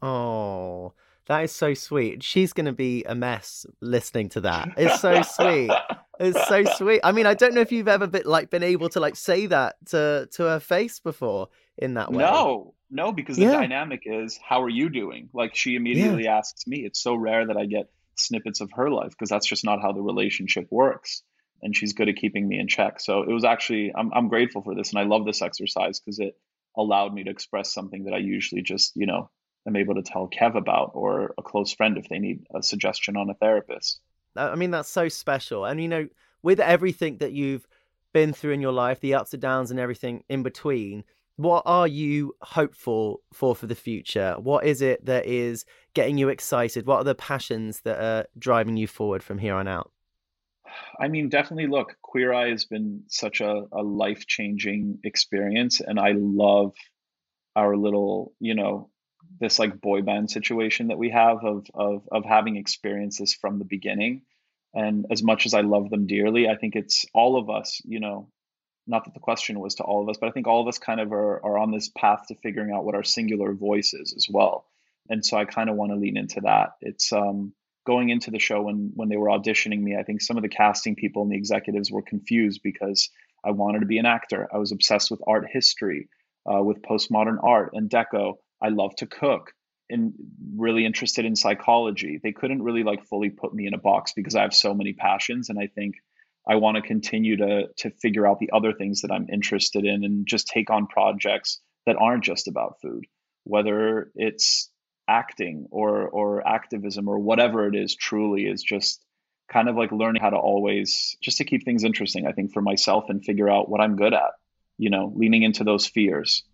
oh, that is so sweet. She's going to be a mess listening to that. [LAUGHS] It's so sweet. It's so sweet. I mean, I don't know if you've ever been like been able to like say that to to her face before in that way. No, no, because the yeah. dynamic is, how are you doing? Like she immediately yeah. asks me. It's so rare that I get snippets of her life because that's just not how the relationship works. And she's good at keeping me in check. So it was actually, I'm, I'm grateful for this. And I love this exercise because it allowed me to express something that I usually just, you know, am able to tell Kev about or a close friend if they need a suggestion on a therapist. I mean, that's so special. And, you know, with everything that you've been through in your life, the ups and downs and everything in between, what are you hopeful for for the future? What is it that is getting you excited? What are the passions that are driving you forward from here on out? I mean, definitely look, Queer Eye has been such a, a life changing experience. And I love our little, you know, this like boy band situation that we have of, of, of having experiences from the beginning. And as much as I love them dearly, I think it's all of us, you know, not that the question was to all of us, but I think all of us kind of are, are on this path to figuring out what our singular voice is as well. And so I kind of want to lean into that. It's um, going into the show when when they were auditioning me. I think some of the casting people and the executives were confused because I wanted to be an actor. I was obsessed with art history, uh, with postmodern art and deco. I love to cook and really interested in psychology. They couldn't really like fully put me in a box because I have so many passions, and I think I want to continue to to figure out the other things that I'm interested in and just take on projects that aren't just about food, whether it's acting or or activism or whatever it is truly is just kind of like learning how to always just to keep things interesting I think for myself and figure out what I'm good at, you know, leaning into those fears.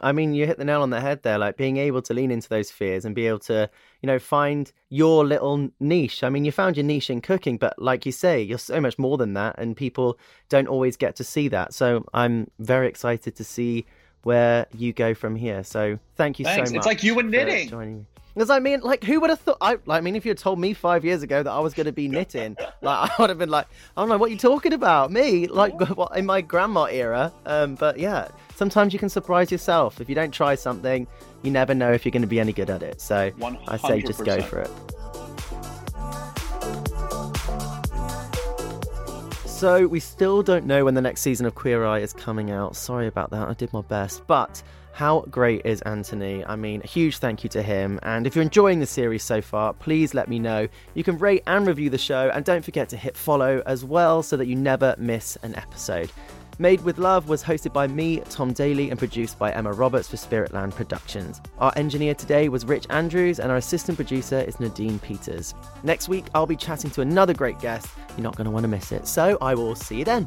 I mean, you hit the nail on the head there. Like being able to lean into those fears and be able to, you know, find your little niche. I mean, you found your niche in cooking, but like you say, you're so much more than that, and people don't always get to see that. So I'm very excited to see where you go from here. So thank you Thanks. so much. It's like you and knitting. Because I mean, like, who would have thought? I, like, I mean, if you had told me five years ago that I was going to be knitting, [LAUGHS] like, I would have been like, I don't know what you're talking about. Me, like, [LAUGHS] in my grandma era. Um, but yeah, sometimes you can surprise yourself. If you don't try something, you never know if you're going to be any good at it. So 100%. I say just go for it. So we still don't know when the next season of Queer Eye is coming out. Sorry about that. I did my best, but how great is Antoni? I mean, a huge thank you to him. And if you're enjoying the series so far, please let me know. You can rate and review the show, and don't forget to hit follow as well so that you never miss an episode. Made with Love was hosted by me, Tom Daley, and produced by Emma Roberts for Spiritland Productions. Our engineer today was Rich Andrews, and our assistant producer is Nadine Peters. Next week, I'll be chatting to another great guest. You're not going to want to miss it. So I will see you then.